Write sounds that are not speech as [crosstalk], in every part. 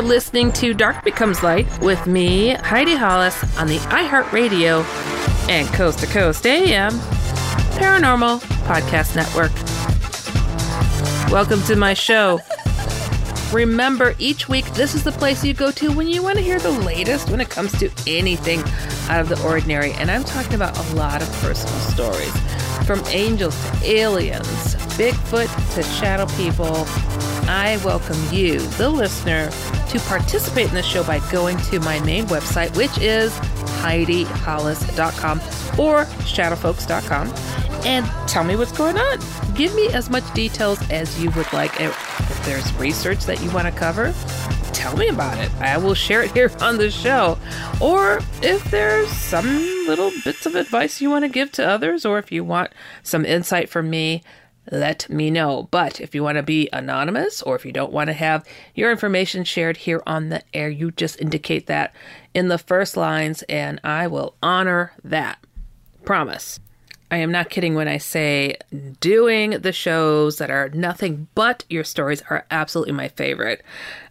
Are listening to Dark Becomes Light with me, Heidi Hollis, on the iHeartRadio and Coast to Coast AM Paranormal Podcast Network. Welcome to my show. Remember, each week, this is the place you go to when you want to hear the latest when it comes to anything out of the ordinary. And I'm talking about a lot of personal stories from angels to aliens, Bigfoot to shadow people. I welcome you, the listener, to participate in the show by going to my main website, which is HeidiHollis.com or shadowfolks.com, and tell me what's going on. Give me as much details as you would like. If there's research that you want to cover, tell me about it. I will share it [laughs] here on the show. Or if there's some little bits of advice you want to give to others, or if you want some insight from me, let me know. But if you want to be anonymous or if you don't want to have your information shared here on the air, you just indicate that in the first lines and I will honor that. Promise. I am not kidding when I say doing the shows that are nothing but your stories are absolutely my favorite.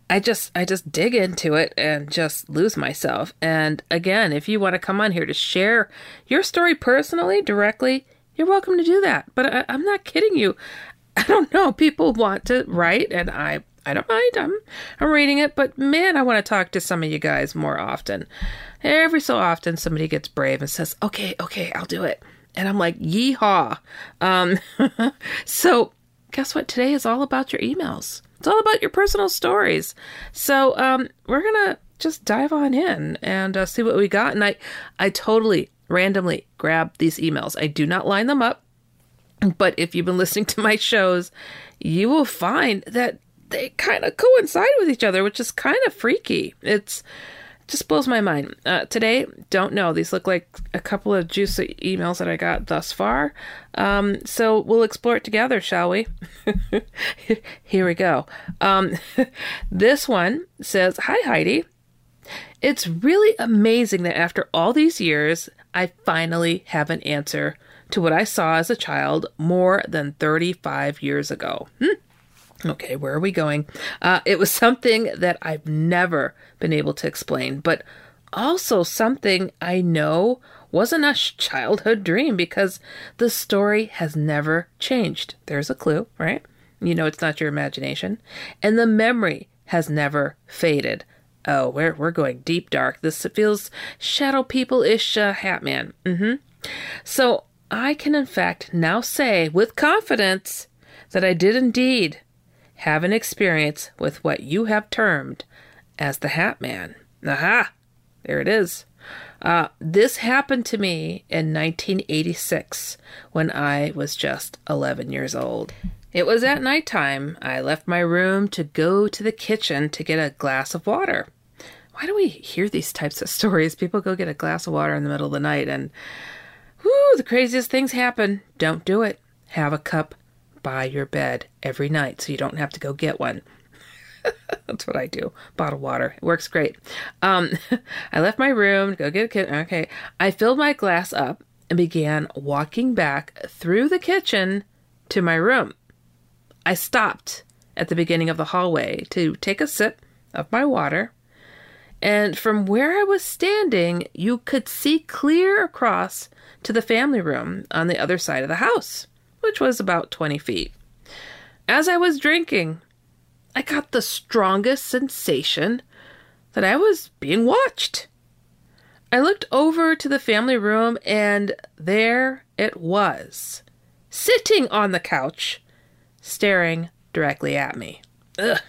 I just I just dig into it and just lose myself. And again, if you want to come on here to share your story personally directly, you're welcome to do that. But I, am not kidding you. I don't know. People want to write, and I I don't mind. I'm I'm reading it, but man, I want to talk to some of you guys more often. Every so often, somebody gets brave and says, "Okay, okay, I'll do it," and I'm like, "Yeehaw!" Um, [laughs] so guess what? Today is all about your emails. It's all about your personal stories. So um, we're gonna just dive on in and uh, see what we got. And I, I totally randomly grab these emails. I do not line them up, but if you've been listening to my shows, you will find that they kind of coincide with each other, which is kind of freaky. It's just blows my mind. Uh, today, don't know. These look like a couple of juicy emails that I got thus far. Um, so we'll explore it together, shall we? [laughs] Here we go. Um, [laughs] this one says Hi, Heidi. It's really amazing that after all these years, I finally have an answer to what I saw as a child more than 35 years ago. Hmm. Okay, where are we going? Uh, it was something that I've never been able to explain, but also something I know wasn't a childhood dream because the story has never changed. There's a clue, right? You know it's not your imagination. And the memory has never faded. Oh, we're, we're going deep dark. This feels shadow people ish uh, Hatman. Mm-hmm. So I can, in fact, now say with confidence that I did indeed have an experience with what you have termed as the Hat Man. Aha! There it is. Uh, this happened to me in 1986 when I was just 11 years old. It was at night time. I left my room to go to the kitchen to get a glass of water. Why do we hear these types of [laughs] stories? People go get a glass of water in the middle of the night and, whoo, the craziest things happen. Don't do it. Have a cup by your bed every night so you don't have to go get one. [laughs] That's what I do. Bottle water. It works great. Um, [laughs] I left my room to go get a kit. Okay. I filled my glass up and began walking back through the kitchen to my room. I stopped at the beginning of the hallway to take a sip of my water. And from where I was standing, you could see clear across to the family room on the other side of the house, which was about 20 feet. As I was drinking, I got the strongest sensation that I was being watched. I looked over to the family room, and there it was, sitting on the couch, staring directly at me. Ugh.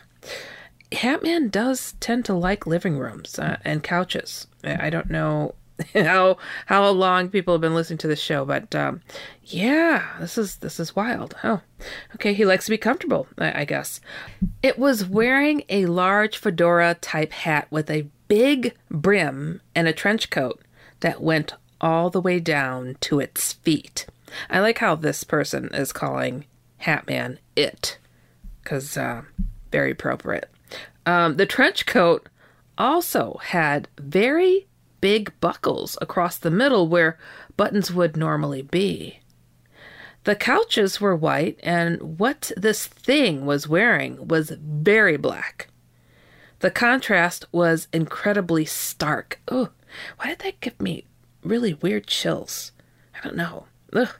Hatman does tend to like living rooms uh, and couches. I don't know [laughs] how how long people have been listening to this show, but um, yeah, this is this is wild. Oh, okay. He likes to be comfortable, I, I guess. It was wearing a large fedora type hat with a big brim and a trench coat that went all the way down to its feet. I like how this person is calling Hatman it, because uh, very appropriate. Um, the trench coat also had very big buckles across the middle where buttons would normally be. The couches were white, and what this thing was wearing was very black. The contrast was incredibly stark. Oh, why did that give me really weird chills? I don't know. Ugh.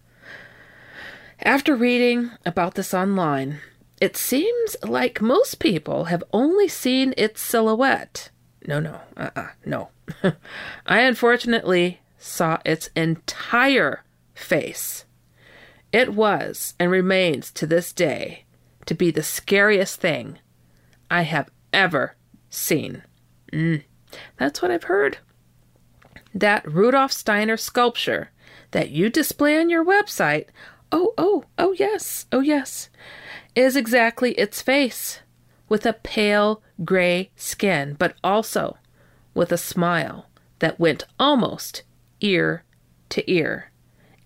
After reading about this online, it seems like most people have only seen its silhouette. No, no, uh uh-uh, uh no. [laughs] I unfortunately saw its entire face. It was and remains to this day to be the scariest thing I have ever seen. Mm, that's what I've heard. That Rudolf Steiner sculpture that you display on your website, oh, oh, oh, yes, oh, yes, is exactly its face, with a pale gray skin, but also with a smile that went almost ear to ear,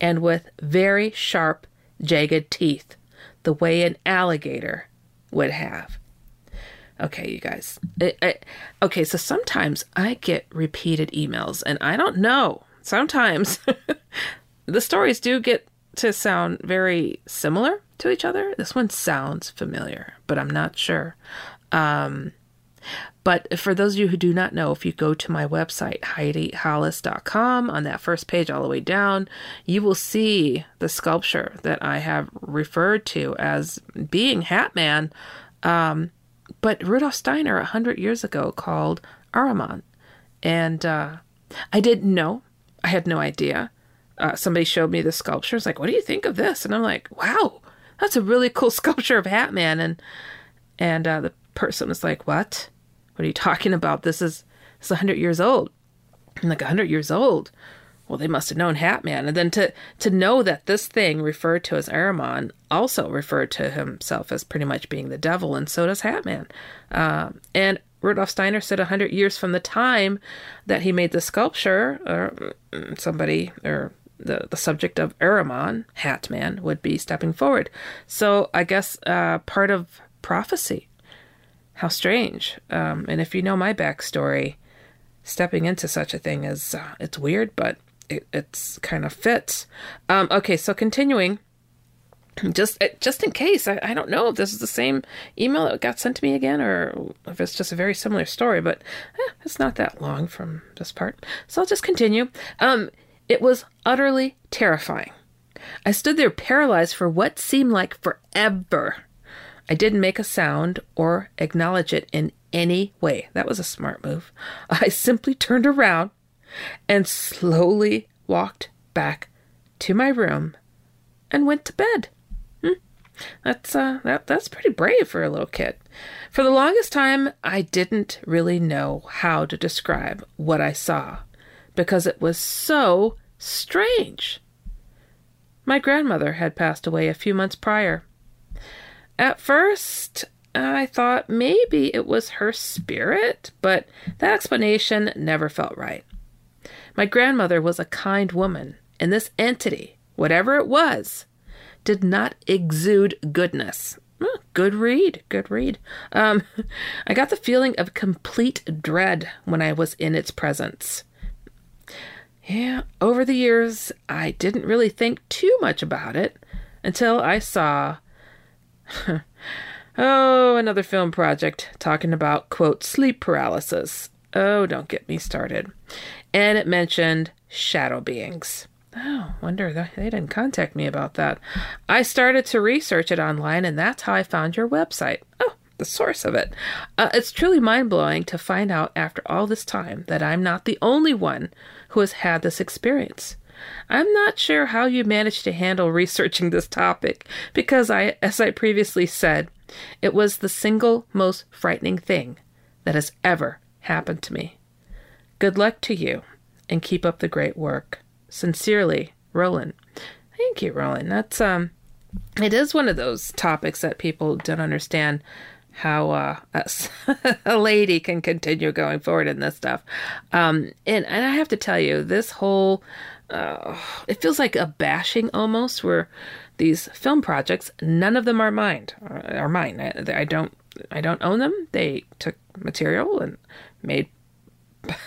and with very sharp, jagged teeth, the way an alligator would have. Okay, you guys. It, it, okay, so sometimes I get repeated emails, and I don't know. Sometimes [laughs] the stories do get to sound very similar to each other. This one sounds familiar, but I'm not sure. Um, but for those of you who do not know, if you go to my website, HeidiHollis.com, on that first page all the way down, you will see the sculpture that I have referred to as being Hatman. Um, but Rudolf Steiner, a hundred years ago, called Ahriman. And uh, I didn't know. I had no idea. Uh, somebody showed me the sculpture. It's like, what do you think of this? And I'm like, wow, that's a really cool [laughs] sculpture of Hatman. And and uh, the person was like, what? What are you talking about? This is it's hundred years old. I'm like hundred years old. Well, they must have known Hatman, and then to to know that this thing referred to as Ahriman also referred to himself as pretty much being the devil, and so does Hatman. Uh, and Rudolf Steiner said a hundred years from the time that he made the sculpture, or mm, somebody or the, the subject of Ahriman, Hatman, would be stepping forward. So I guess uh, part of prophecy how strange. Um, and if you know my backstory, stepping into such a thing is uh, it's weird, but it, it's kind of fits. Um, okay, so continuing, just uh, just in case, I, I don't know if this is the same email that got sent to me again, or if it's just a very similar story. But eh, it's not that long from this part, so I'll just continue. Um, it was utterly terrifying. I stood there paralyzed for what seemed like forever. I didn't make a sound or acknowledge it in any way. That was a smart move. [laughs] I simply turned around and slowly walked back to my room and went to bed. Hmm. That's uh that that's pretty brave for a little kid. For the longest time I didn't really know how to describe what I saw because it was so strange. My grandmother had passed away a few months prior. At first, I thought maybe it was her spirit, but that explanation never felt right. My grandmother was a kind woman, and this entity, whatever it was, did not exude goodness. Good read, good read. Um, [laughs] I got the feeling of complete dread when I was in its presence. Yeah, over the years, I didn't really think too much about it until I saw. [laughs] oh, another film project talking about, quote, sleep paralysis. Oh, don't get me started. And it mentioned shadow beings. Oh, wonder they didn't contact me about that. I started to research it online, and that's how I found your website. Oh, the source of it. Uh, it's truly mind blowing to find out after all this time that I'm not the only one who has had this experience. I'm not sure how you managed to handle researching this topic because I, as I previously said, it was the single most frightening thing that has ever happened to me. Good luck to you and keep up the great work. Sincerely, Roland. Thank you, Roland. That's um it is one of those topics that people don't understand how uh, [laughs] a, lady can continue going forward in this stuff. Um, and, and I have to tell you, this whole uh, it feels like a bashing almost, where these film projects, none of them are mine. Are mine. I, I don't. I don't own them. They took material and made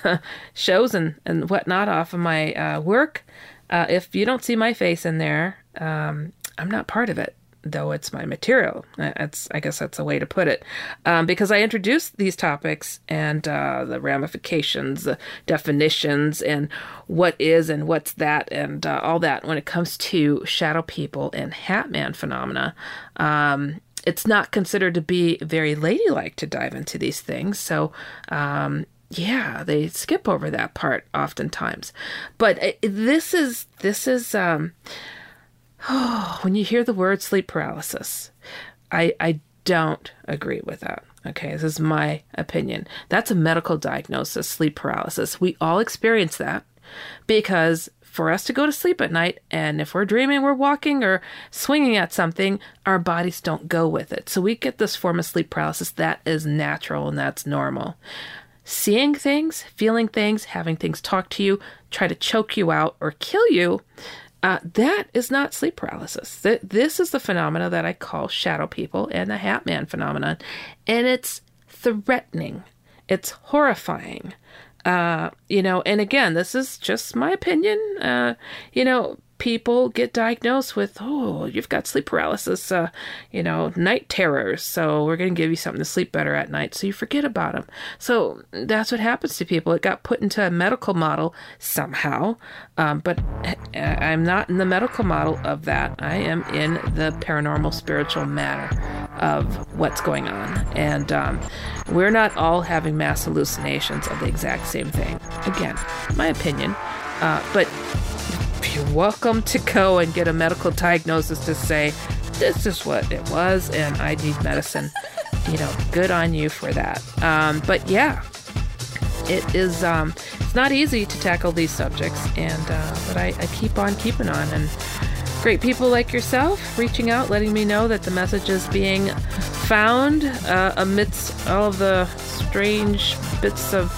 [laughs] shows and, and whatnot off of my uh, work. Uh, if you don't see my face in there, um, I'm not part of it, though it's my material. That's, I guess that's a way to put it. Um, because I introduce these topics and uh, the ramifications, the definitions, and what is and what's that, and uh, all that when it comes to shadow people and Hatman phenomena. Um, it's not considered to be very ladylike to dive into these things. So, um, yeah, they skip over that part oftentimes. But uh, this is this is um [sighs] when you hear the word sleep paralysis, I I don't agree with that. Okay, this is my opinion. That's a medical diagnosis, sleep paralysis. We all experience that because for us to go to sleep at night, and if we're dreaming, we're walking or swinging at something, our bodies don't go with it. So we get this form of sleep paralysis that is natural and that's normal seeing things, feeling things, having things talk to you, try to choke you out or kill you, uh, that is not sleep paralysis. Th- this is the phenomena that I call shadow people and the Hat Man phenomenon. And it's threatening, it's horrifying. Uh, you know, and again, this is just my opinion. Uh, you know, people get diagnosed with, oh, you've got sleep paralysis, uh, you know, night terrors. So we're going to give you something to sleep better at night. So you forget about them. So that's what happens to people. It got put into a medical model somehow. Um, but I'm not in the medical model of that. I am in the paranormal spiritual matter of what's going on. And um, we're not all having mass hallucinations of the exact same thing. Again, my opinion. Uh, but you're welcome to go and get a medical diagnosis to say, this is what it was, and I need medicine. You know, good on you for that. Um, but yeah, it is. Um, it's not easy to tackle these subjects, and uh, but I, I keep on keeping on, and great people like yourself reaching out, letting me know that the message is being found uh, amidst all of the strange bits of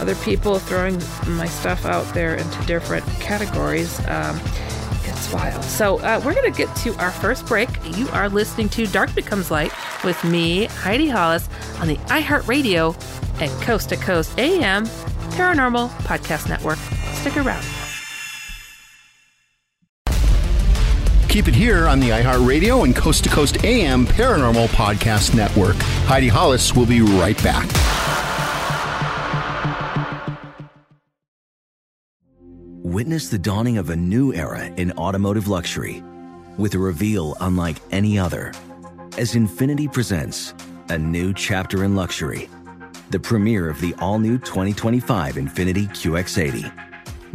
other people throwing my stuff out there into different categories. Um, it's wild. So uh, we're going to get to our first break. You are listening to Dark Becomes Light with me, Heidi Hollis, on the iHeartRadio and Coast to Coast AM Paranormal Podcast Network. Stick around. Keep it here on the iHeartRadio and Coast to Coast AM Paranormal Podcast Network. Heidi Hollis will be right back. Witness the dawning of a new era in automotive luxury with a reveal unlike any other as Infiniti presents a new chapter in luxury, the premiere of the all new 2025 Infiniti QX80.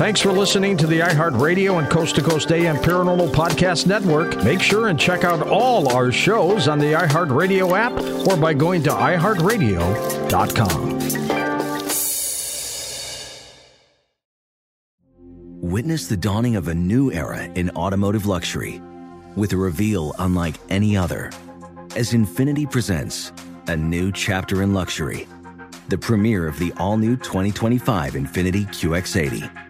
Thanks for listening to the iHeartRadio and Coast to Coast AM Paranormal Podcast Network. Make sure and check out all our shows on the iHeartRadio app or by going to iHeartRadio.com. Witness the dawning of a new era in automotive luxury with a reveal unlike any other as Infiniti presents a new chapter in luxury, the premiere of the all new 2025 Infiniti QX80.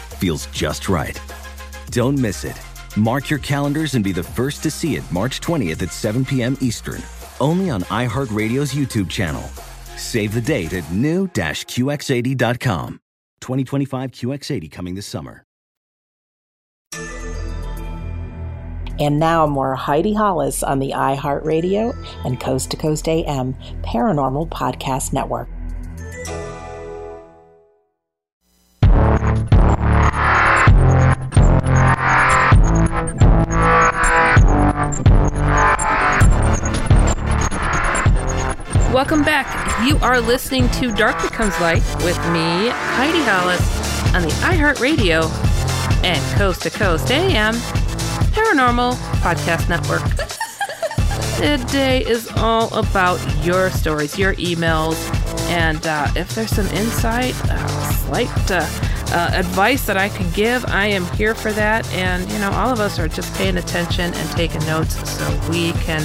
feels just right. Don't miss it. Mark your calendars and be the first to see it March 20th at 7 p.m. Eastern, only on iHeartRadio's YouTube channel. Save the date at new-QX80.com. 2025 QX80 coming this summer. And now more Heidi Hollis on the iHeartRadio and Coast to Coast AM Paranormal Podcast Network. You are listening to Dark Becomes Light with me, Heidi Hollis, on the iHeartRadio and Coast to Coast AM Paranormal Podcast Network. [laughs] Today is all about your stories, your emails, and uh, if there's some insight, uh, slight uh, uh, advice that I can give, I am here for that. And, you know, all of us are just paying attention and taking notes so we can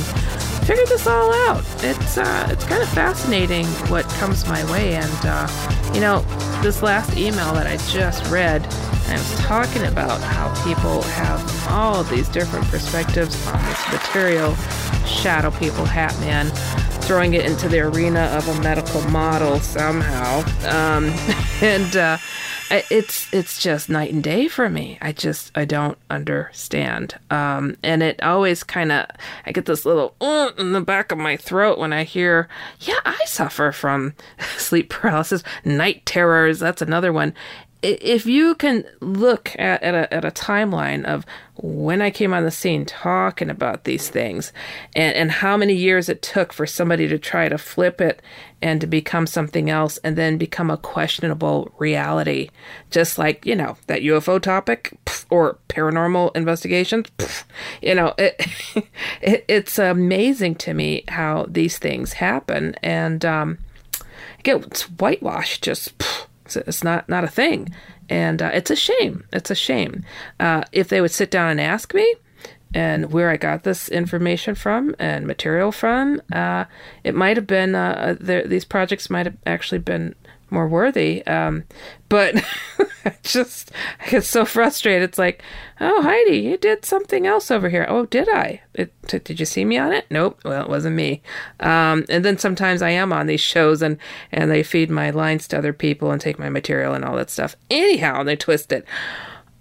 figure this all out. It's uh, it's kind of fascinating what comes my way, and uh, you know, this last email that I just read, I was talking about how people have all these different perspectives on this material. Shadow people, Hat Man, throwing it into the arena of a medical model somehow, um, [laughs] and. Uh, it's it's just night and day for me. I just I don't understand. Um, and it always kind of I get this little uh, in the back of my throat when I hear, yeah, I suffer from [laughs] sleep paralysis, night terrors. That's another one if you can look at, at, a, at a timeline of when I came on the scene talking about these things and, and how many years it took for somebody to try to flip it and to become something else and then become a questionable reality, just like, you know, that UFO topic or paranormal investigations, you know, it, [laughs] it, it's amazing to me how these things happen. And um, it gets whitewashed just it's, it's not not a thing, and uh, it's a shame. It's a shame. Uh, if they would sit down and ask me, and where I got this information from and material from, uh, it might have been uh, these projects might have actually been more worthy. Um, but [laughs] just I get so frustrated. It's like, oh Heidi, you did something else over here. Oh, did I? It, did you see me on it? Nope. Well, it wasn't me. Um, and then sometimes I am on these shows and and they feed my lines to other people and take my material and all that stuff. Anyhow, they twist it.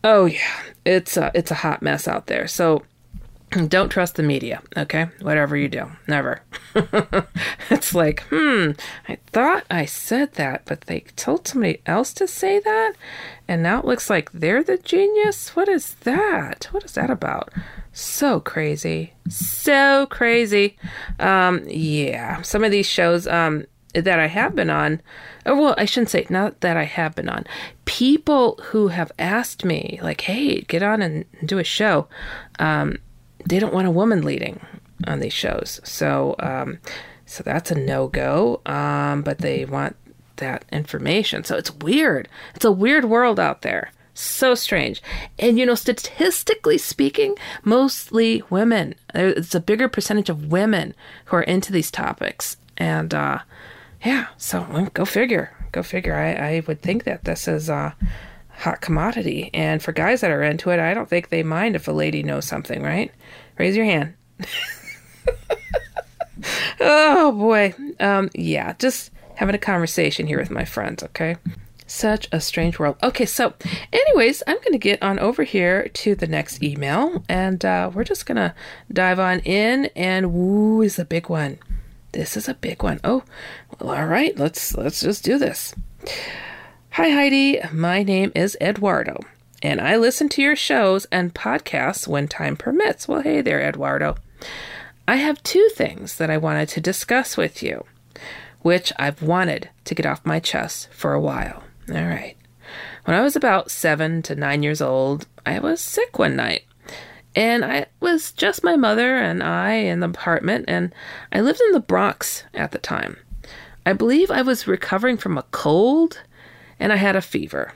Oh yeah, it's a, it's a hot mess out there. So [clears throat] don't trust the media, okay? Whatever you do, never. [laughs] it's like, hmm, I thought I said that, but they told somebody else to say that, and now it looks like they're the genius. What is that? What is that about? So crazy, so crazy. Um, yeah, some of these shows, um, that I have been on, or well, I shouldn't say not that I have been on. People who have asked me, like, "Hey, get on and do a show," um, they don't want a woman leading on these shows, so um, so that's a no go. Um, but they want that information, so it's weird. It's a weird world out there. So strange. And you know, statistically speaking, mostly women. It's a bigger percentage of women who are into these topics. And uh, yeah, so go figure. Go figure. I, I would think that this is a hot commodity. And for guys that are into it, I don't think they mind if a lady knows something, right? Raise your hand. [laughs] oh boy. Um, yeah, just having a conversation here with my friends, okay? Such a strange world. Okay, so, anyways, I'm going to get on over here to the next email, and uh, we're just going to dive on in. And woo is a big one. This is a big one. Oh, well, all right. Let's let's just do this. Hi, Heidi. My name is Eduardo, and I listen to your shows and podcasts when time permits. Well, hey there, Eduardo. I have two things that I wanted to discuss with you, which I've wanted to get off my chest for a while. All right. When I was about seven to nine years old, I was sick one night. And I was just my mother and I in the apartment, and I lived in the Bronx at the time. I believe I was recovering from a cold, and I had a fever.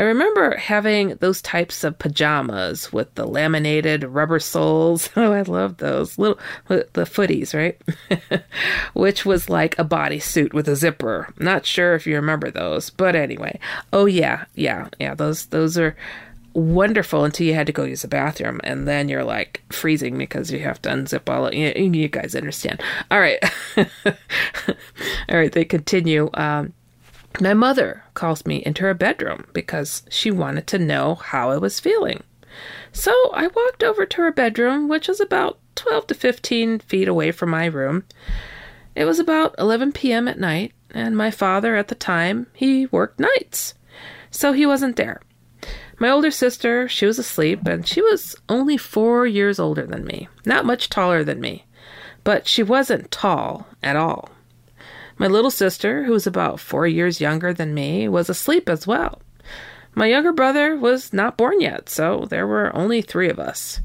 I remember having those types of pajamas with the laminated rubber soles. [laughs] Oh, I love those little the footies, right? [laughs] Which was like a bodysuit with a zipper. Not sure if you remember those, but anyway. Oh yeah, yeah, yeah. Those those are wonderful until you had to go use the bathroom, and then you're like freezing because you have to unzip all. Of, you, you guys understand? All right, [laughs] all right. They continue. Um, my mother calls me into her bedroom because she wanted to know how I was feeling. So I walked over to her bedroom, which was about 12 to 15 feet away from my room. It was about 11 p.m. at night, and my father at the time, he worked nights, so he wasn't there. My older sister, she was asleep, and she was only four years older than me, not much taller than me, but she wasn't tall at all. My little sister, who was about four years younger than me, was asleep as well. My younger brother was not born yet, so there were only three of us.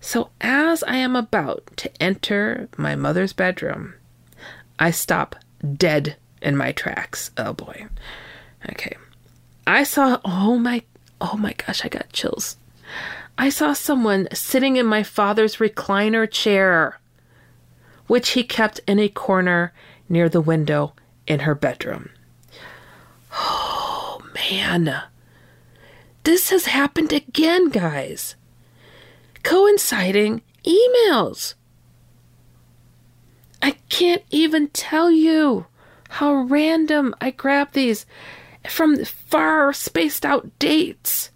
So as I am about to enter my mother's bedroom, I stop dead in my tracks. Oh boy. Okay. I saw, oh my, oh my gosh, I got chills. I saw someone sitting in my father's recliner chair, which he kept in a corner near the window in her bedroom. Oh, man. This has happened again, guys. Coinciding emails. I can't even tell you how random I grab these from far spaced out dates.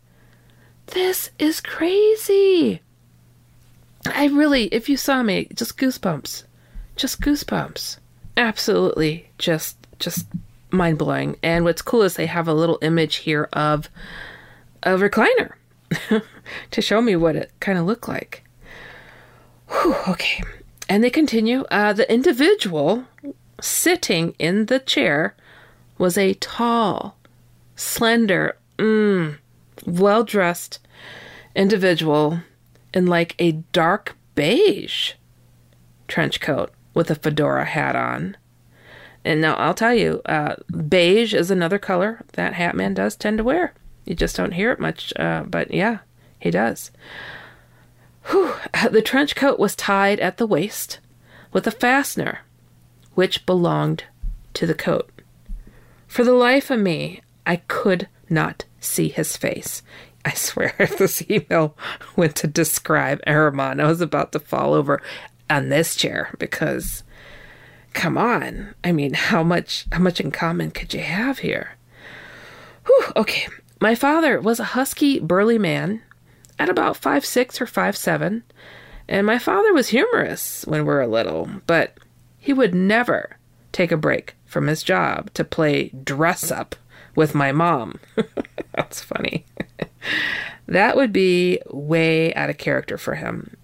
This is crazy. I really, if you saw me, just goosebumps. Just goosebumps absolutely just just mind blowing. And what's cool is they have a little image here of a recliner [laughs] to show me what it kind of looked like. Whew, okay. And they continue. Uh, the individual sitting in the chair was a tall, slender, mm, well dressed individual in like a dark beige trench coat with a fedora hat on. And now I'll tell you, uh, beige is another color that Hatman does tend to wear. You just don't hear it much, uh, but yeah, he does. Whew. [laughs] The trench coat was tied at the waist with a fastener, which belonged to the coat. For the life of me, I could not see his face. I [laughs] swear, if this email [laughs] went to describe Ahriman, I was about to fall over on this chair because come on. I mean, how much how much in common could you have here? Whew, okay. My father was a husky, burly man at about five six or five seven, and my father was humorous when we were little, but he would never take a break from his job to play dress up with my mom. [laughs] That's funny. [laughs] that would be way out of character for him,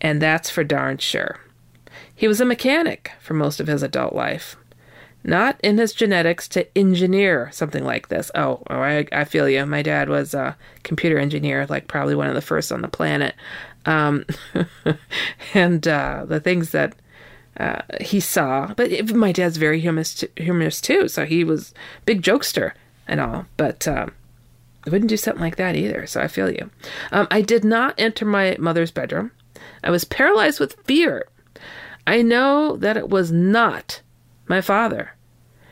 and that's for darn sure. He was a mechanic for most of his adult life. Not in his genetics to engineer something like this. Oh, oh I, I feel you. My dad was a computer engineer, like probably one of the first on the planet. Um, [laughs] and uh, the things that uh, he saw, but my dad's very humorous, humorous too, so he was big jokester and all. But I wouldn't do something like that either. So I feel you. Um, I did not enter my mother's bedroom. I was paralyzed with fear. I know that it was not my father,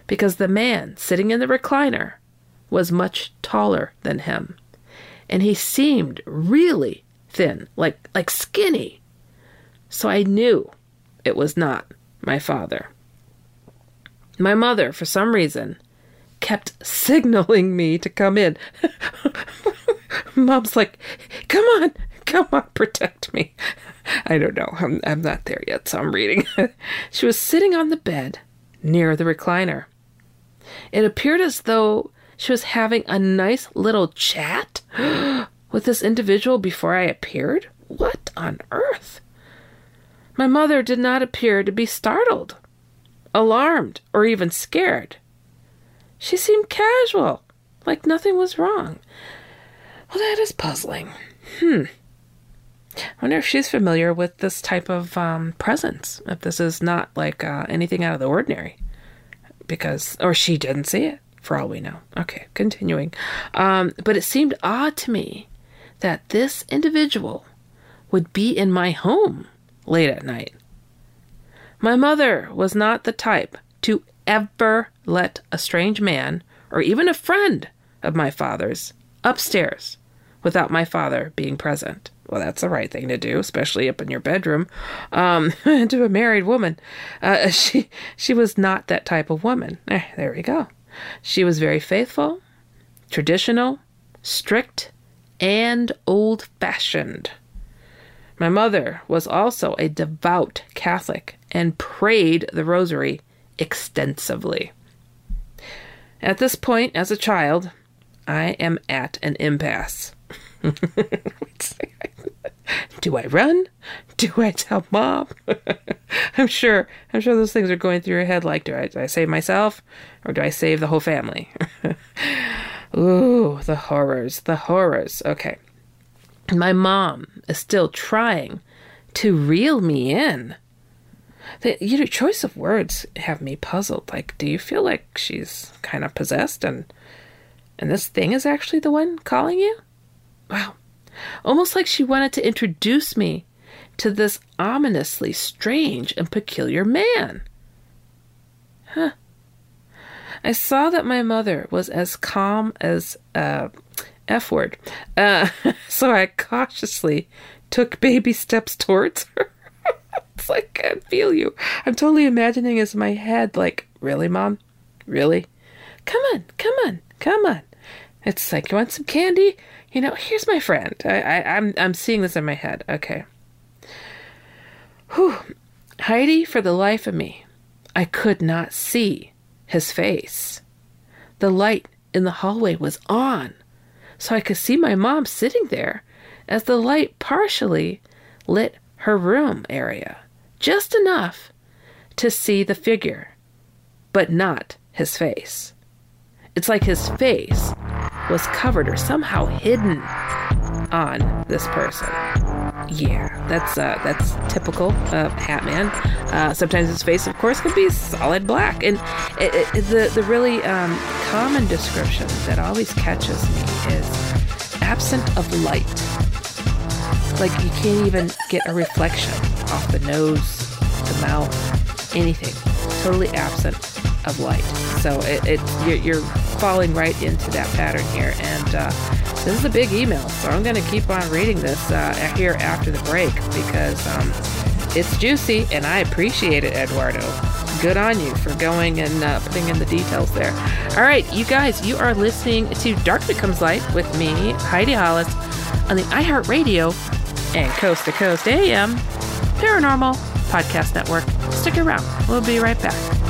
because the man sitting in the recliner was much taller than him, and he seemed really thin, like like skinny. So I knew it was not my father. My mother, for some reason, kept signaling me to come in. [laughs] Mom's like, "Come on, come on, protect me." I don't know. I'm, I'm not there yet, so I'm reading. [laughs] she was sitting on the bed near the recliner. It appeared as though she was having a nice little chat [gasps] with this individual before I appeared. What on earth? My mother did not appear to be startled, alarmed, or even scared. She seemed casual, like nothing was wrong. Well, that is puzzling. Hmm. I wonder if she's familiar with this type of um, presence, if this is not like uh, anything out of the ordinary. Because, or she didn't see it, for all we know. Okay, continuing. Um, but it seemed odd to me that this individual would be in my home late at night. My mother was not the type to ever let a strange man, or even a friend of my father's, upstairs without my father being present. Well, that's the right thing to do, especially up in your bedroom. Um, [laughs] to a married woman, uh, [laughs] she she was not that type of woman. Eh, there we go. She was very faithful, traditional, strict, and old-fashioned. My mother was also a devout Catholic and prayed the rosary extensively. At this point, as a child, I am at an impasse. [laughs] do I run? Do I tell mom? [laughs] I'm sure. I'm sure those things are going through your head. Like, do I, do I save myself, or do I save the whole family? [laughs] Ooh, the horrors, the horrors. Okay, my mom is still trying to reel me in. The you know, choice of words have me puzzled. Like, do you feel like she's kind of possessed, and and this thing is actually the one calling you? Wow. Almost like she wanted to introduce me to this ominously strange and peculiar man. Huh. I saw that my mother was as calm as uh, F word, uh, [laughs] so I cautiously took baby steps towards her. [laughs] it's like I feel you. I'm totally imagining as my head, like, really, mom, really? Come on, come on, come on. It's like, you want some candy? You know, here's my friend. I, I, I'm, I'm seeing this in my head. Okay. Whew. Heidi, for the life of me, I could not see his face. The light in the hallway was on, so I could see my mom sitting there as the light partially lit her room area, just enough to see the figure, but not his face. It's like his face was covered or somehow hidden on this person. Yeah, that's uh, that's typical of Hatman. Uh, sometimes his face, of course, could be solid black, and it, it, the the really um, common description that always catches me is absent of light. Like you can't even get a reflection off the nose, the mouth, anything. Totally absent of light. So it, it you're, you're, falling right into that pattern here. And uh, this is a big email, so I'm going to keep on reading this uh, here after the break because um, it's juicy and I appreciate it, Eduardo. good on you for going and uh, putting in the details there. All right, you guys, you are listening to Dark Becomes Light with me, Heidi Hollis, on the iHeartRadio and Coast to Coast AM Paranormal Podcast Network. Stick around. We'll be right back.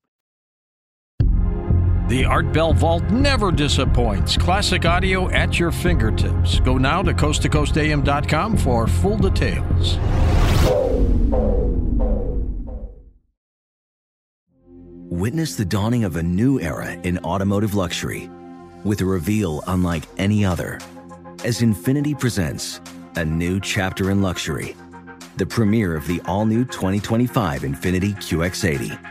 The Art Bell Vault never disappoints. Classic audio at your fingertips. Go now to coasttocoastam.com for full details. Witness the dawning of a new era in automotive luxury with a reveal unlike any other as Infiniti presents a new chapter in luxury, the premiere of the all new 2025 Infiniti QX80.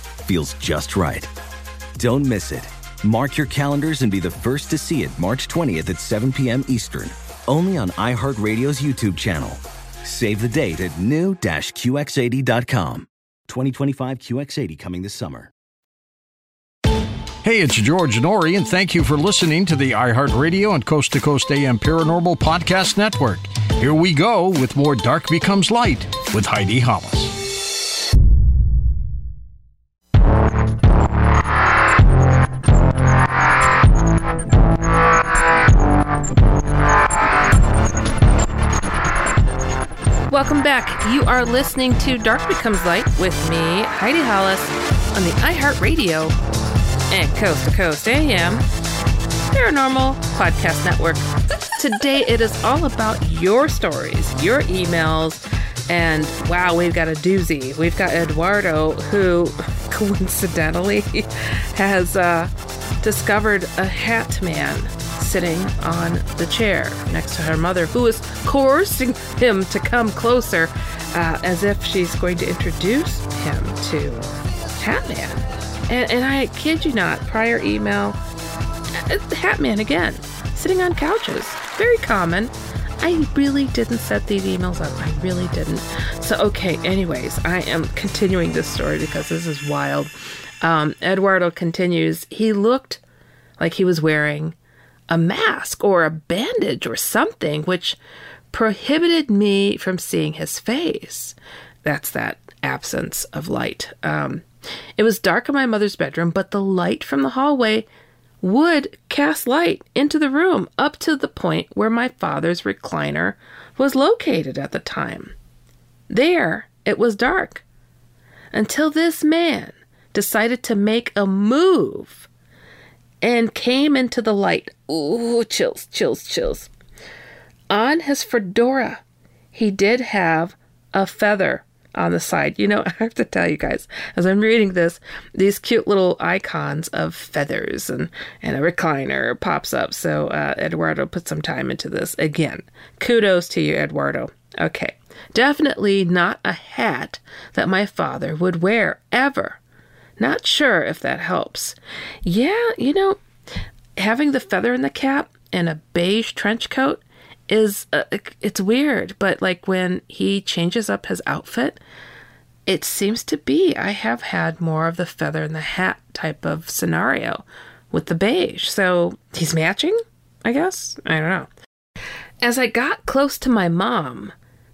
feels just right. Don't miss it. Mark your calendars and be the first to see it March 20th at 7 p.m. Eastern, only on iHeartRadio's YouTube channel. Save the date at new-QX80.com. 2025 QX80 coming this summer. Hey, it's George Noory, and thank you for listening to the iHeartRadio and Coast to Coast AM Paranormal Podcast Network. Here we go with more Dark Becomes Light with Heidi Hollis. Welcome back. You are listening to Dark Becomes Light with me, Heidi Hollis, on the iHeartRadio and Coast to Coast AM Paranormal Podcast Network. Today it is all about your stories, your emails, and wow, we've got a doozy. We've got Eduardo, who [laughs] coincidentally [laughs] has uh, discovered a hat man sitting on the chair next to her mother, who is coercing him to come closer uh, as if she's going to introduce him to Hatman. And, and I kid you not, prior email, uh, Hatman again, sitting on couches. Very common. I really didn't set these emails up. I really didn't. So, okay, anyways, I am continuing this story because this is wild. Um, Eduardo continues, he looked like he was wearing a mask or a bandage or something, which prohibited me from seeing his face. That's that absence of light. Um, it was dark in my mother's bedroom, but the light from the hallway would cast light into the room up to the point where my father's recliner was located at the time. There, it was dark. Until this man decided to make a move and came into the light. Ooh, chills, chills, chills. On his fedora, he did have a feather on the side. You know, [laughs] I have to tell you guys, as I'm reading this, these cute little icons of feathers and, and a recliner pops up. So uh, Eduardo put some time into this. Again, kudos to you, Eduardo. Okay. Definitely not a hat that my father would wear ever. Not sure if that helps. Yeah, you know, having the feather in the cap and a beige trench coat is uh, it's weird, but like when he changes up his outfit, it seems to be I have had more of the feather in the hat type of scenario with the beige. So he's matching, I guess. I don't know. As I got close to my mom,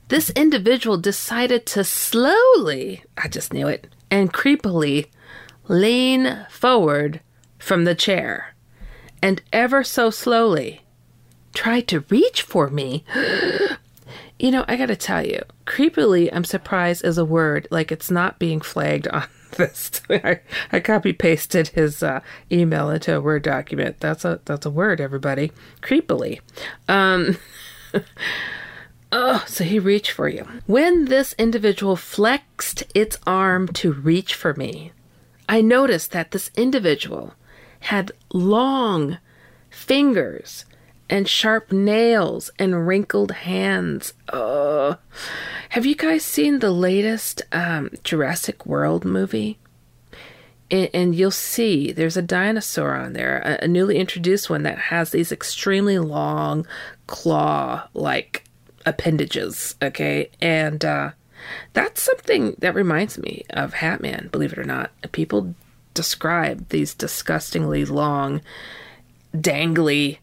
this individual decided to slowly, I just knew it, and creepily lean forward from the chair. And ever so slowly, try to reach for me. [gasps] you know, I gotta tell you, creepily, I'm surprised is a word. Like it's not being flagged on [laughs] this. I, I copy pasted his uh, email into a Word document. That's a that's a word, everybody. Creepily. Um, [laughs] oh, so he reached for you. When this individual flexed its arm to reach for me, I noticed that this individual had long fingers and sharp nails and wrinkled hands. Oh, have you guys seen the latest um, Jurassic World movie? And, and, you'll see there's a dinosaur on there, a, a newly introduced one that has these extremely long claw like appendages. Okay, and uh, that's something that reminds me of Hatman. Believe it or not, people describe these disgustingly long, dangly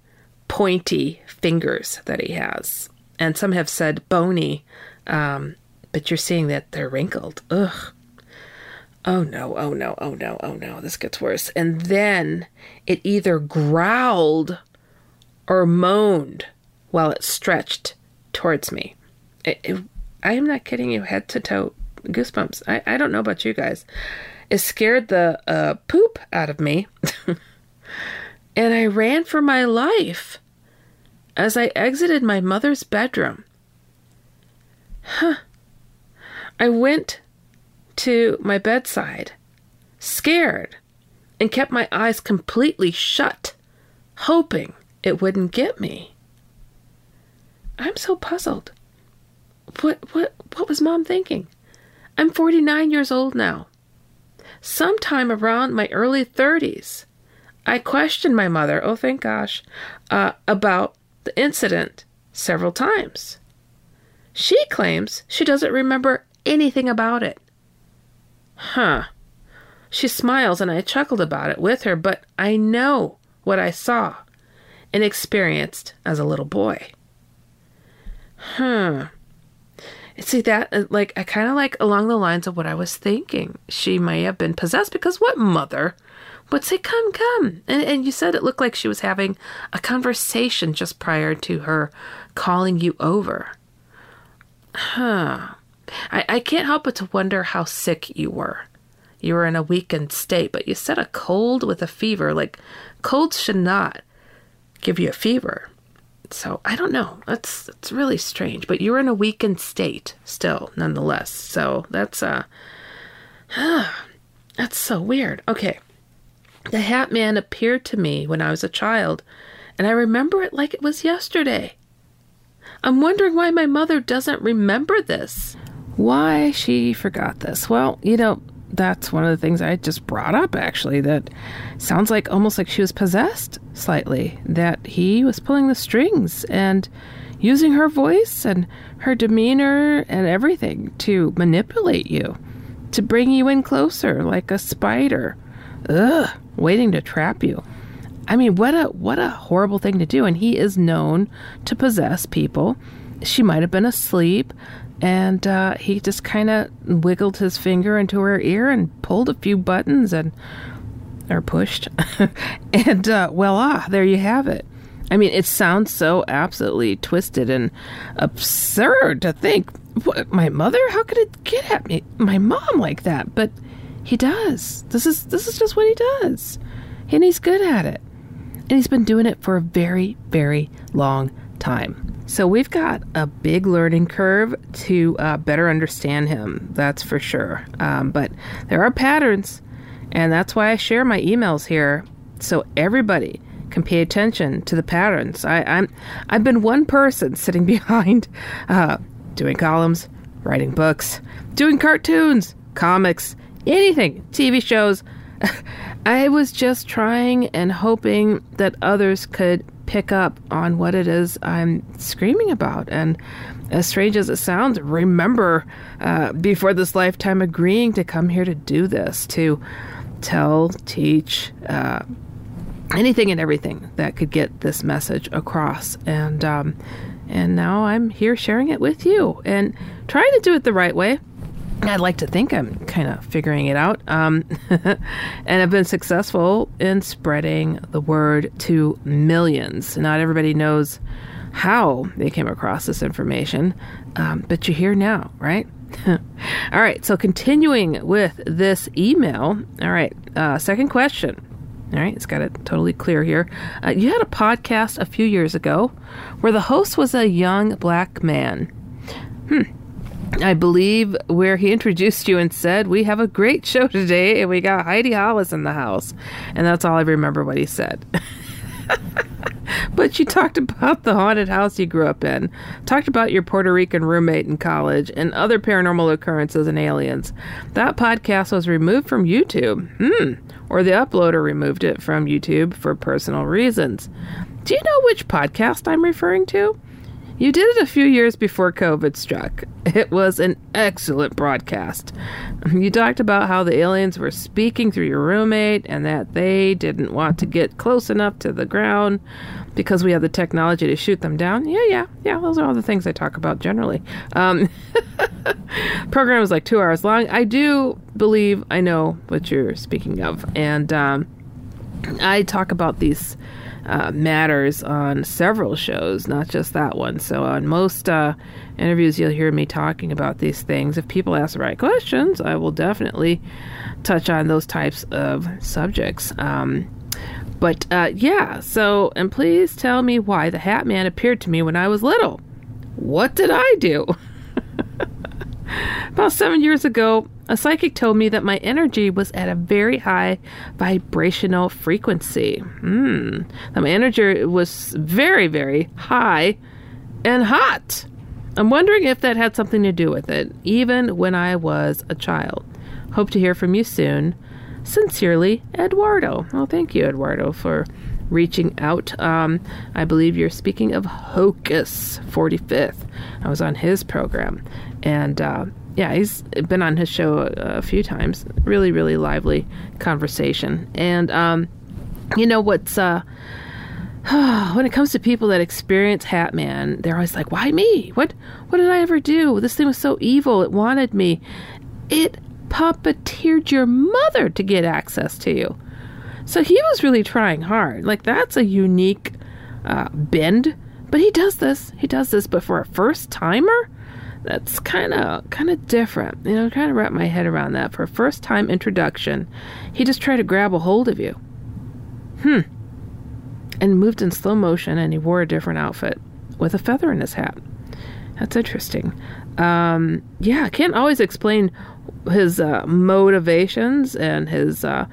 pointy fingers that he has. And some have said bony, um, but you're seeing that they're wrinkled. Ugh. Oh no, oh no, oh no, oh no, this gets worse. And then it either growled or moaned while it stretched towards me. It, it, I am not kidding you, head to toe goosebumps. I, I don't know about you guys. It scared the uh, poop out of me. [laughs] and I ran for my life as I exited my mother's bedroom. Huh. I went to my bedside, scared, and kept my eyes completely shut, hoping it wouldn't get me. I'm so puzzled. What what what was mom thinking? I'm 49 years old now. Sometime around my early 30s, I questioned my mother, oh, thank gosh, uh, about the incident several times. She claims she doesn't remember anything about it. Huh. She smiles and I chuckled about it with her, but I know what I saw and experienced as a little boy. Huh. See that uh, like I kind of like along the lines of what I was thinking. She may have been possessed because what mother would say, "Come, come," and and you said it looked like she was having a conversation just prior to her calling you over. Huh. I, I can't help but to wonder how sick you were. You were in a weakened state, but you said a cold with a fever. Like colds should not give you a fever. So I don't know. That's that's really strange. But you're in a weakened state still, nonetheless. So that's uh [sighs] that's so weird. Okay. The Hat Man appeared to me when I was a child, and I remember it like it was yesterday. I'm wondering why my mother doesn't remember this. Why she forgot this? Well, you know, that's one of the things I just brought up actually that sounds like almost like she was possessed slightly that he was pulling the strings and using her voice and her demeanor and everything to manipulate you to bring you in closer like a spider. Ugh waiting to trap you. I mean what a what a horrible thing to do and he is known to possess people. She might have been asleep, and uh, he just kind of wiggled his finger into her ear and pulled a few buttons and or pushed, [laughs] and uh, voila, there you have it. I mean, it sounds so absolutely twisted and absurd to think, what, my mother? How could it get at me, my mom, like that? But he does. This is this is just what he does, and he's good at it, and he's been doing it for a very, very long time. So we've got a big learning curve to uh, better understand him. That's for sure. Um, but there are patterns, and that's why I share my emails here, so everybody can pay attention to the patterns. I, am I've been one person [laughs] sitting behind, uh, doing columns, writing books, doing cartoons, comics, anything, TV shows. [laughs] I was just trying and hoping that others could pick up on what it is I'm screaming about. And as strange as it sounds, remember uh, before this lifetime agreeing to come here to do this, to tell, teach, uh, anything and everything that could get this message across. And um, and now I'm here sharing it with you and trying to do it the right way. I'd like to think I'm kind of figuring it out. Um, [laughs] and I've been successful in spreading the word to millions. Not everybody knows how they came across this information, um, but you're here now, right? [laughs] all right, so continuing with this email. All right, uh, second question. All right, it's got it totally clear here. Uh, you had a podcast a few years ago where the host was a young black man. Hmm. I believe where he introduced you and said, We have a great show today, and we got Heidi Hollis in the house. And that's all I remember what he said. [laughs] but you talked about the haunted house you grew up in, talked about your Puerto Rican roommate in college, and other paranormal occurrences and aliens. That podcast was removed from YouTube. Hmm or the uploader removed it from YouTube for personal reasons. Do you know which podcast I'm referring to? You did it a few years before COVID struck. It was an excellent broadcast. You talked about how the aliens were speaking through your roommate and that they didn't want to get close enough to the ground because we have the technology to shoot them down. Yeah, yeah, yeah. Those are all the things I talk about generally. Um, [laughs] program is like two hours long. I do believe I know what you're speaking of, and um, I talk about these uh, matters on several shows, not just that one. So on most uh, interviews, you'll hear me talking about these things. If people ask the right questions, I will definitely touch on those types of subjects. Um, but uh, yeah, so, and please tell me why the Hat Man appeared to me when I was little. What did I do? [laughs] About seven years ago, a psychic told me that my energy was at a very high vibrational frequency. Hmm. That my energy was very, very high and hot. I'm wondering if that had something to do with it, even when I was a child. Hope to hear from you soon. Sincerely, Eduardo. Well, thank you, Eduardo, for reaching out. Um, I believe you're speaking of Hocus 45th. I was on his program. And uh, yeah, he's been on his show a, a, few times. Really, really lively conversation. And, um, you know, what's. Uh, [sighs] when it comes to people that experience Hatman, they're always like, "Why me? What what did I ever do? This thing was so evil. It wanted me. It puppeteered your mother to get access to you. So he was really trying hard. Like that's a unique uh, bend. But he does this. He does this. But for a first timer, that's kind of kind of different. You know, trying to wrap my head around that. For a first time introduction, he just tried to grab a hold of you. Hmm. And moved in slow motion, and he wore a different outfit with a feather in his hat. That's interesting. Um, yeah, I can't always explain his uh, motivations and his uh,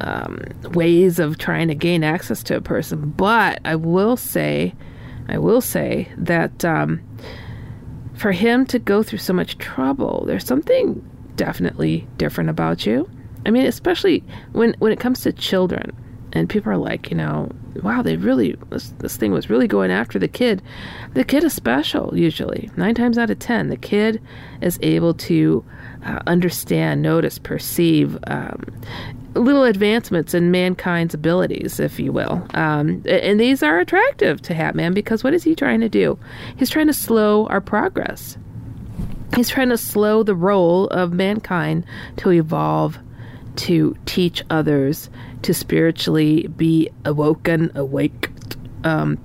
um, ways of trying to gain access to a person. But I will say, I will say that um, for him to go through so much trouble, there's something definitely different about you. I mean, especially when when it comes to children. And people are like, you know, wow, they really this, this thing was really going after the kid. The kid is special usually. Nine times out of ten, the kid is able to uh, understand, notice, perceive um, little advancements in mankind's abilities, if you will. Um, and these are attractive to Hatman because what is he trying to do? He's trying to slow our progress. He's trying to slow the role of mankind to evolve, to teach others, to spiritually be awoken, awake, um,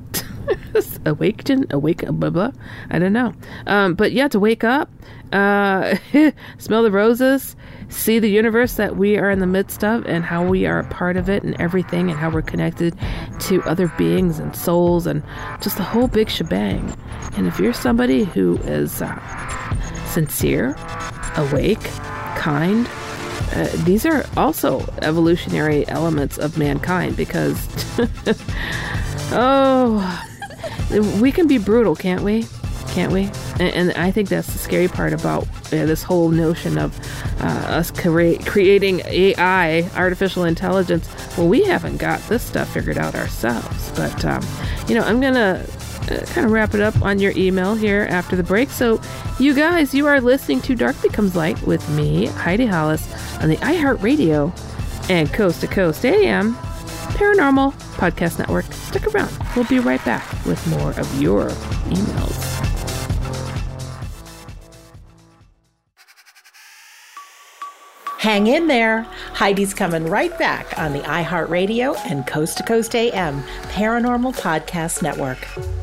[laughs] awakened, awake, blah blah. I don't know, um, but yeah, to wake up, uh, [laughs] smell the roses, see the universe that we are in the midst of, and how we are a part of it, and everything, and how we're connected to other beings and souls, and just the whole big shebang. And if you're somebody who is uh, sincere, awake, kind, uh, these are also evolutionary elements of mankind because, [laughs] oh, we can be brutal, can't we? Can't we? And, and I think that's the scary part about uh, this whole notion of uh, us cre- creating AI, artificial intelligence. Well, we haven't got this stuff figured out ourselves. But, um, you know, I'm to kind of wrap it up on your email here after the break. So, you guys, you are listening to Dark Becomes Light with me, Heidi Hollis, on the iHeartRadio and Coast to Coast AM Paranormal Podcast Network. Stick around. We'll be right back with more of your emails. Hang in there. Heidi's coming right back on the iHeartRadio and Coast to Coast AM Paranormal Podcast Network.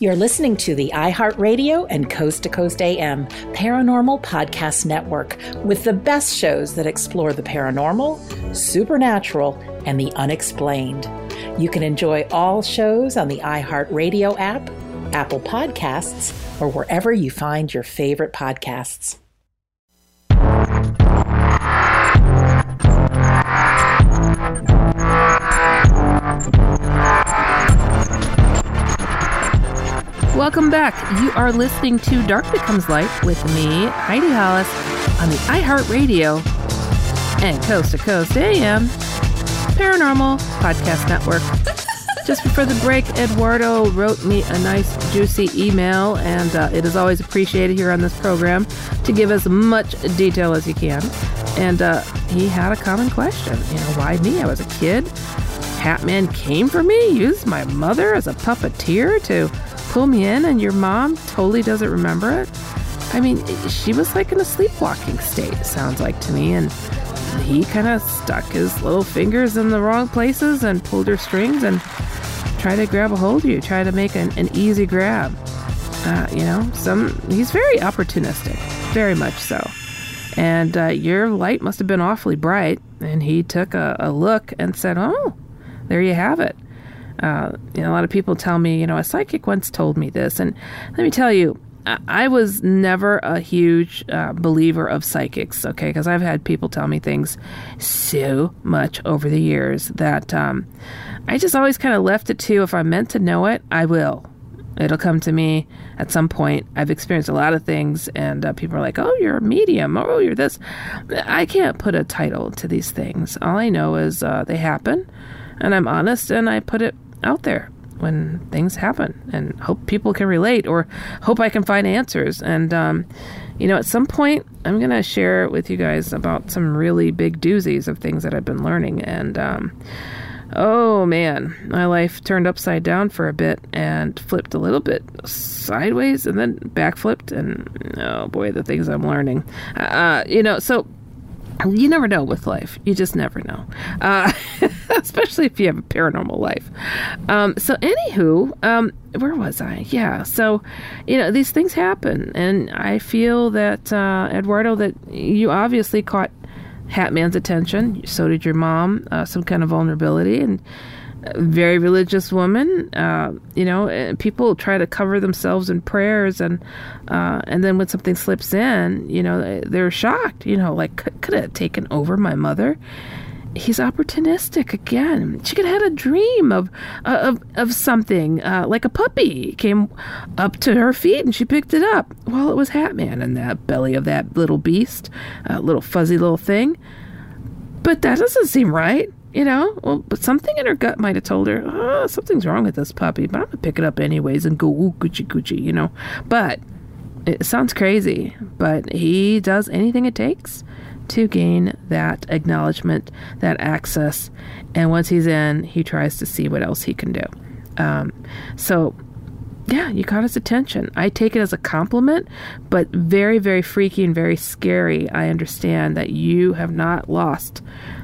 You're listening to the iHeartRadio and Coast to Coast AM Paranormal Podcast Network with the best shows that explore the paranormal, supernatural, and the unexplained. You can enjoy all shows on the iHeartRadio app, Apple Podcasts, or wherever you find your favorite podcasts. Welcome back. You are listening to Dark Becomes Light with me, Heidi Hollis, on the iHeartRadio and Coast to Coast AM Paranormal Podcast Network. [laughs] Just before the break, Eduardo wrote me a nice, juicy email, and uh, it is always appreciated here on this program to give as much detail as you can. And uh, he had a common question. You know, why me? I was a kid. Hatman came for me, used my mother as a puppeteer to pull me in, and your mom totally doesn't remember it. I mean, she was like in a sleepwalking state, sounds like to me, and he kind of stuck his little fingers in the wrong places and pulled her strings and tried to grab a hold of you, try to make an, an easy grab. Uh, you know, some he's very opportunistic, very much so. And uh, your light must have been awfully bright, and he took a, a look and said, "Oh, there you have it." Uh, you know, a lot of people tell me, you know, a psychic once told me this, and let me tell you, I was never a huge uh, believer of psychics, okay, because I've had people tell me things so much over the years that um, I just always kind of left it to if I'm meant to know it, I will. It'll come to me at some point. I've experienced a lot of things, and uh, people are like, oh, you're a medium. Oh, you're this. I can't put a title to these things. All I know is uh, they happen, and I'm honest, and I put it out there when things happen and hope people can relate or hope I can find answers. And, um, you know, at some point, I'm going to share with you guys about some really big doozies of things that I've been learning. And, um, oh man, my life turned upside down for a bit and flipped a little bit sideways and then backflipped. And, oh boy, the things I'm learning. Uh, you know, so you never know with life. You just never know, uh, [laughs] especially if you have a paranormal life. Um, so, anywho, um, where was I? Yeah. So, you know, these things happen, and I feel that uh, Eduardo, that you obviously caught Hatman's attention. So did your mom. Uh, some kind of vulnerability, and very religious woman. Uh, you know, people try to cover themselves in prayers, and uh, and then when something slips in, you know, they're shocked. You know, like could, have taken over my mother. He's opportunistic again. She could have had a dream of uh, of of something uh, like a puppy came up to her feet and she picked it up. Well, it was Hatman in that belly of that little beast, uh, little fuzzy little thing. But that doesn't seem right. You know, well, but something in her gut might have told her, oh, something's wrong with this puppy, but I'm gonna pick it up anyways and go, ooh, Gucci, Gucci, you know. But it sounds crazy, but he does anything it takes to gain that acknowledgement, that access. And once he's in, he tries to see what else he can do. Um, so, yeah, you caught his attention. I take it as a compliment, but very, very freaky and very scary. I understand that you have not lost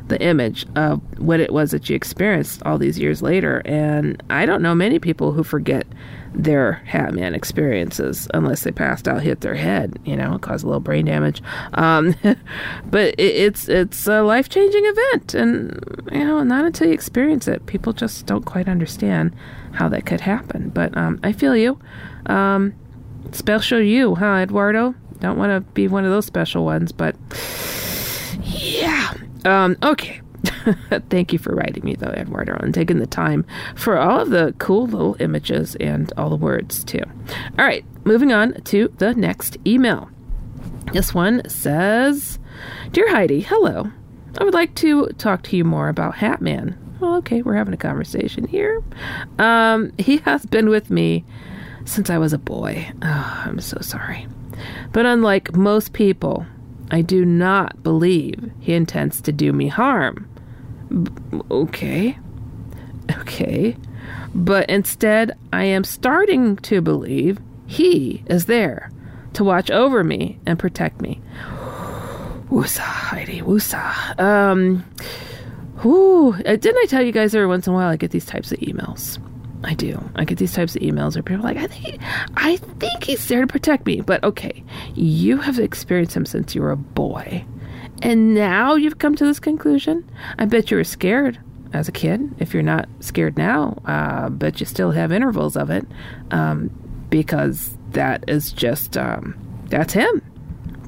the image of what it was that you experienced all these years later. And I don't know many people who forget their Hatman experiences unless they passed out, hit their head, you know, cause a little brain damage. Um, [laughs] but it, it's it's a life changing event, and you know, not until you experience it, people just don't quite understand how that could happen. But um, I feel you. Um, special you, huh, Eduardo? Don't want to be one of those special ones, but [sighs] yeah, um, okay. [laughs] Thank you for writing me, though, Eduardo, and taking the time for all of the cool little images and all the words, too. All right, moving on to the next email. This one says Dear Heidi, hello. I would like to talk to you more about Hatman. Well, okay, we're having a conversation here. Um, he has been with me since I was a boy. Oh, I'm so sorry. But unlike most people, I do not believe he intends to do me harm. B- okay. Okay. But instead, I am starting to believe he is there to watch over me and protect me. [sighs] Woosa, Heidi, woosa. Um, whoo. Uh, didn't I tell you guys every once in a while I get these types of emails? I do. I get these types of emails where people are like, I think, I think he's there to protect me. But okay, you have experienced him since you were a boy, and now you've come to this conclusion. I bet you were scared as a kid. If you're not scared now, uh, but you still have intervals of it, um, because that is just um, that's him.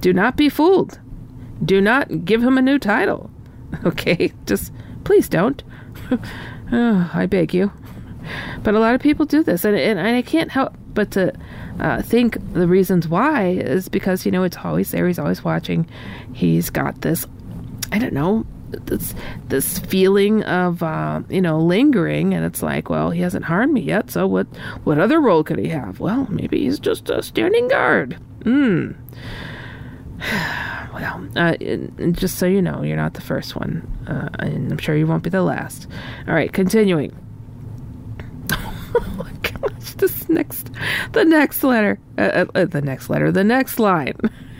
Do not be fooled. Do not give him a new title. [laughs] Okay, just please don't. [laughs] oh, I beg you. But a lot of people do this, and, and I can't help but to uh, think the reasons why is because you know it's always there. He's always watching. He's got this, I don't know, this this feeling of uh, you know lingering, and it's like, well, he hasn't harmed me yet. So what what other role could he have? Well, maybe he's just a standing guard. Hmm. [sighs] well, uh, just so you know, you're not the first one, uh, and I'm sure you won't be the last. All right, continuing. [laughs] oh my gosh, this next, the next letter, uh, uh, uh the next letter, the next line.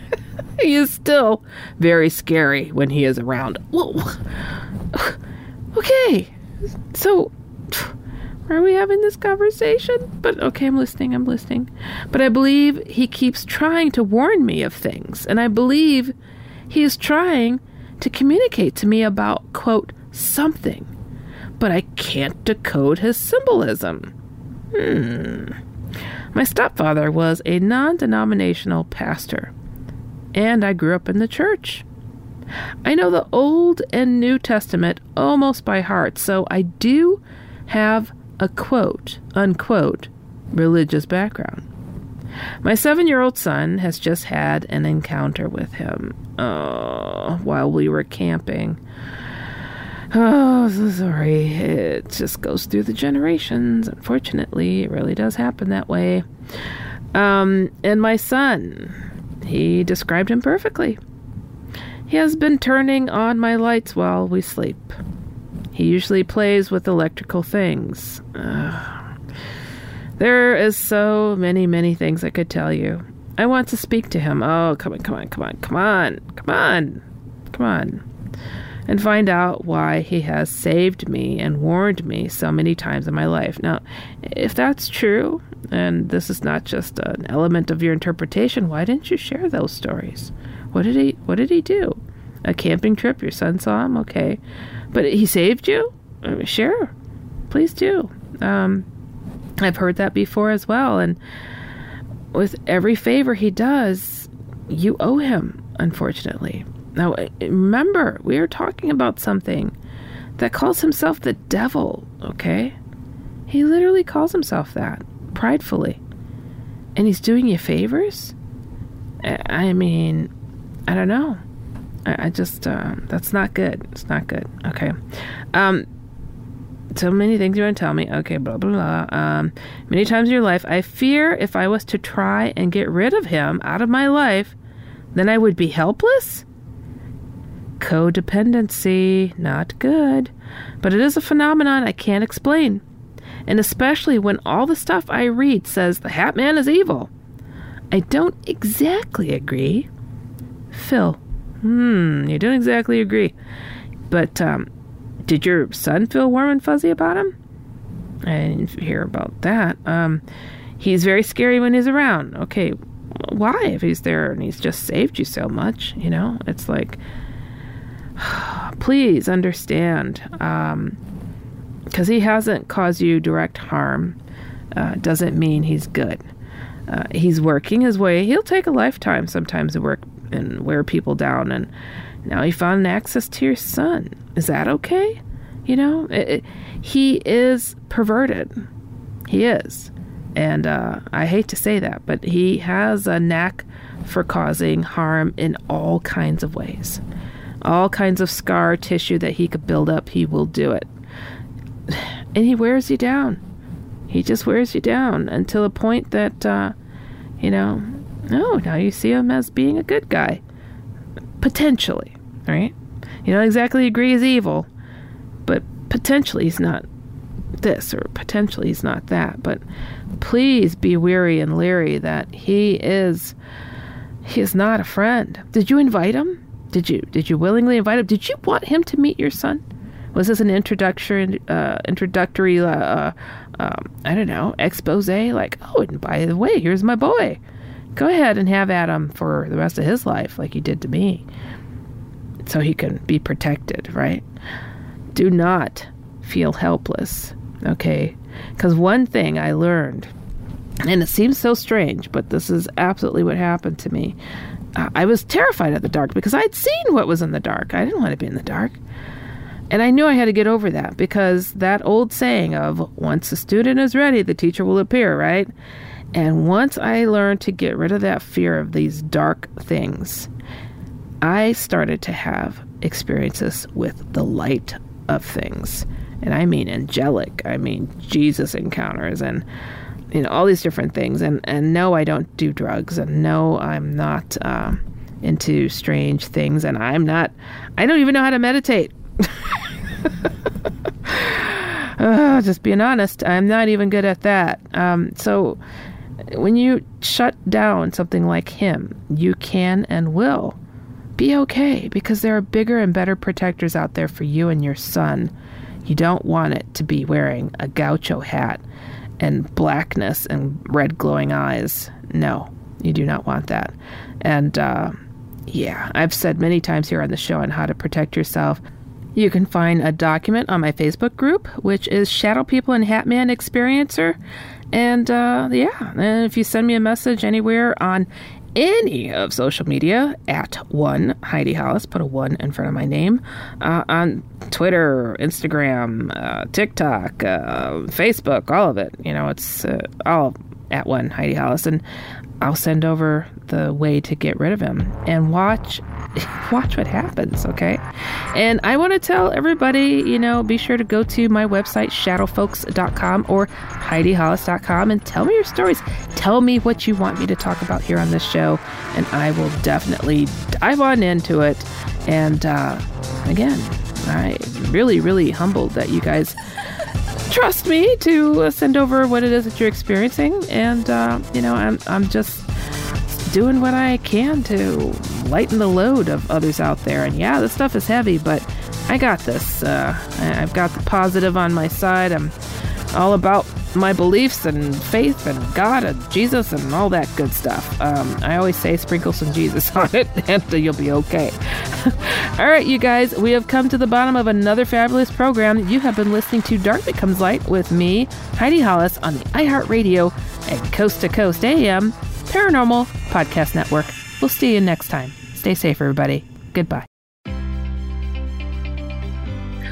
[laughs] he is still very scary when he is around. Whoa. [sighs] Okay, so [sighs] are we having this conversation? But okay, I'm listening, I'm listening. But I believe he keeps trying to warn me of things, and I believe he is trying to communicate to me about, quote, something. But I can't decode his symbolism. Hmm. My stepfather was a non denominational pastor, and I grew up in the church. I know the Old and New Testament almost by heart, so I do have a quote, unquote, religious background. My seven year old son has just had an encounter with him uh, while we were camping. Oh, so sorry. It just goes through the generations. Unfortunately, it really does happen that way. Um, and my son, he described him perfectly. He has been turning on my lights while we sleep. He usually plays with electrical things. There is so many, many things I could tell you. I want to speak to him. Oh, come on, come on, come on, come on, come on, come on. And find out why he has saved me and warned me so many times in my life. Now, if that's true, and this is not just an element of your interpretation, why didn't you share those stories? What did he what did he do? A camping trip, your son saw him, okay. But he saved you? Sure. Please do. Um, I've heard that before as well. And with every favor he does, you owe him, unfortunately. Now, remember, we are talking about something that calls himself the devil, okay? He literally calls himself that, pridefully. And he's doing you favors? I mean, I don't know. I, I just uh, that's not good. It's not good. Okay. Um, so many things you want to tell me. Okay, blah blah blah. Um, many times in your life, I fear if I was to try and get rid of him out of my life, then I would be helpless. Codependency, not good. But it is a phenomenon I can't explain. And especially when all the stuff I read says the Hat Man is evil. I don't exactly agree. Phil. Hmm, you don't exactly agree. But um, did your son feel warm and fuzzy about him? I didn't hear about that. Um, he's very scary when he's around. Okay, why? If he's there and he's just saved you so much, you know, it's like, [sighs] please understand. Um, because he hasn't caused you direct harm, uh, doesn't mean he's good. Uh, he's working his way. He'll take a lifetime sometimes to work and wear people down. And now he found access to your son. Is that okay? You know, it, it, he is perverted. He is. And uh, I hate to say that, but he has a knack for causing harm in all kinds of ways. All kinds of scar tissue that he could build up, he will do it. And he wears you down. He just wears you down until a point that, uh, you know, oh, now you see him as being a good guy. Potentially, right? You don't exactly agree he's evil, but potentially he's not this, or potentially he's not that. But please be weary and leery that he is he is not a friend. Did you invite him? Did you did you willingly invite him? Did you want him to meet your son? Was this an introduction, uh, introductory uh, um, I don't know expose? Like, oh, and by the way, here's my boy go ahead and have Adam for the rest of his life, like you did to me, so he can be protected, right? Do not feel helpless, okay? Because one thing I learned, and it seems so strange, but this is absolutely what happened to me. I was terrified of the dark because I'd seen what was in the dark. I didn't want to be in the dark. And I knew I had to get over that because that old saying of once the student is ready, the teacher will appear, right? And once I learned to get rid of that fear of these dark things, I started to have experiences with the light of things. And I mean angelic, I mean Jesus encounters and you know all these different things and and no I don't do drugs and no I'm not uh, into strange things and I'm not I don't even know how to meditate. uh, [laughs] just being honest, I'm not even good at that. Um, so when you shut down something like him, you can and will be okay because there are bigger and better protectors out there for you and your son. You don't want it to be wearing a gaucho hat and blackness and red glowing eyes. No, you do not want that. And uh, yeah, I've said many times here on the show on how to protect yourself. You can find a document on my Facebook group, which is Shadow People and Hatman Experiencer. And uh, yeah, and if you send me a message anywhere on any of social media at one Heidi Hollis, put a one in front of my name, uh, on Twitter, Instagram, uh, TikTok, uh, Facebook, all of it. You know, it's uh, all at one Heidi Hollis. And I'll send over the way to get rid of him and watch [laughs] watch what happens, okay? And I want to tell everybody, you know, be sure to go to my website shadowfolks.com or heidihollis.com and tell me your stories. Tell me what you want me to talk about here on this show and I will definitely dive on into it. And uh, again, I really really humbled that you guys trust me to send over what it is that you're experiencing. And, uh, you know, I'm, I'm just doing what I can to lighten the load of others out there. And yeah, this stuff is heavy, but I got this. Uh, I've got the positive on my side. I'm all about my beliefs and faith and God and Jesus and all that good stuff. Um, I always say sprinkle some Jesus [laughs] on it and you'll be okay. [laughs] all right, you guys, we have come to the bottom of another fabulous program. You have been listening to Dark Becomes Light with me, Heidi Hollis, on the iHeartRadio and Coast to Coast AM Paranormal Podcast Network. We'll see you next time. Stay safe, everybody. Goodbye.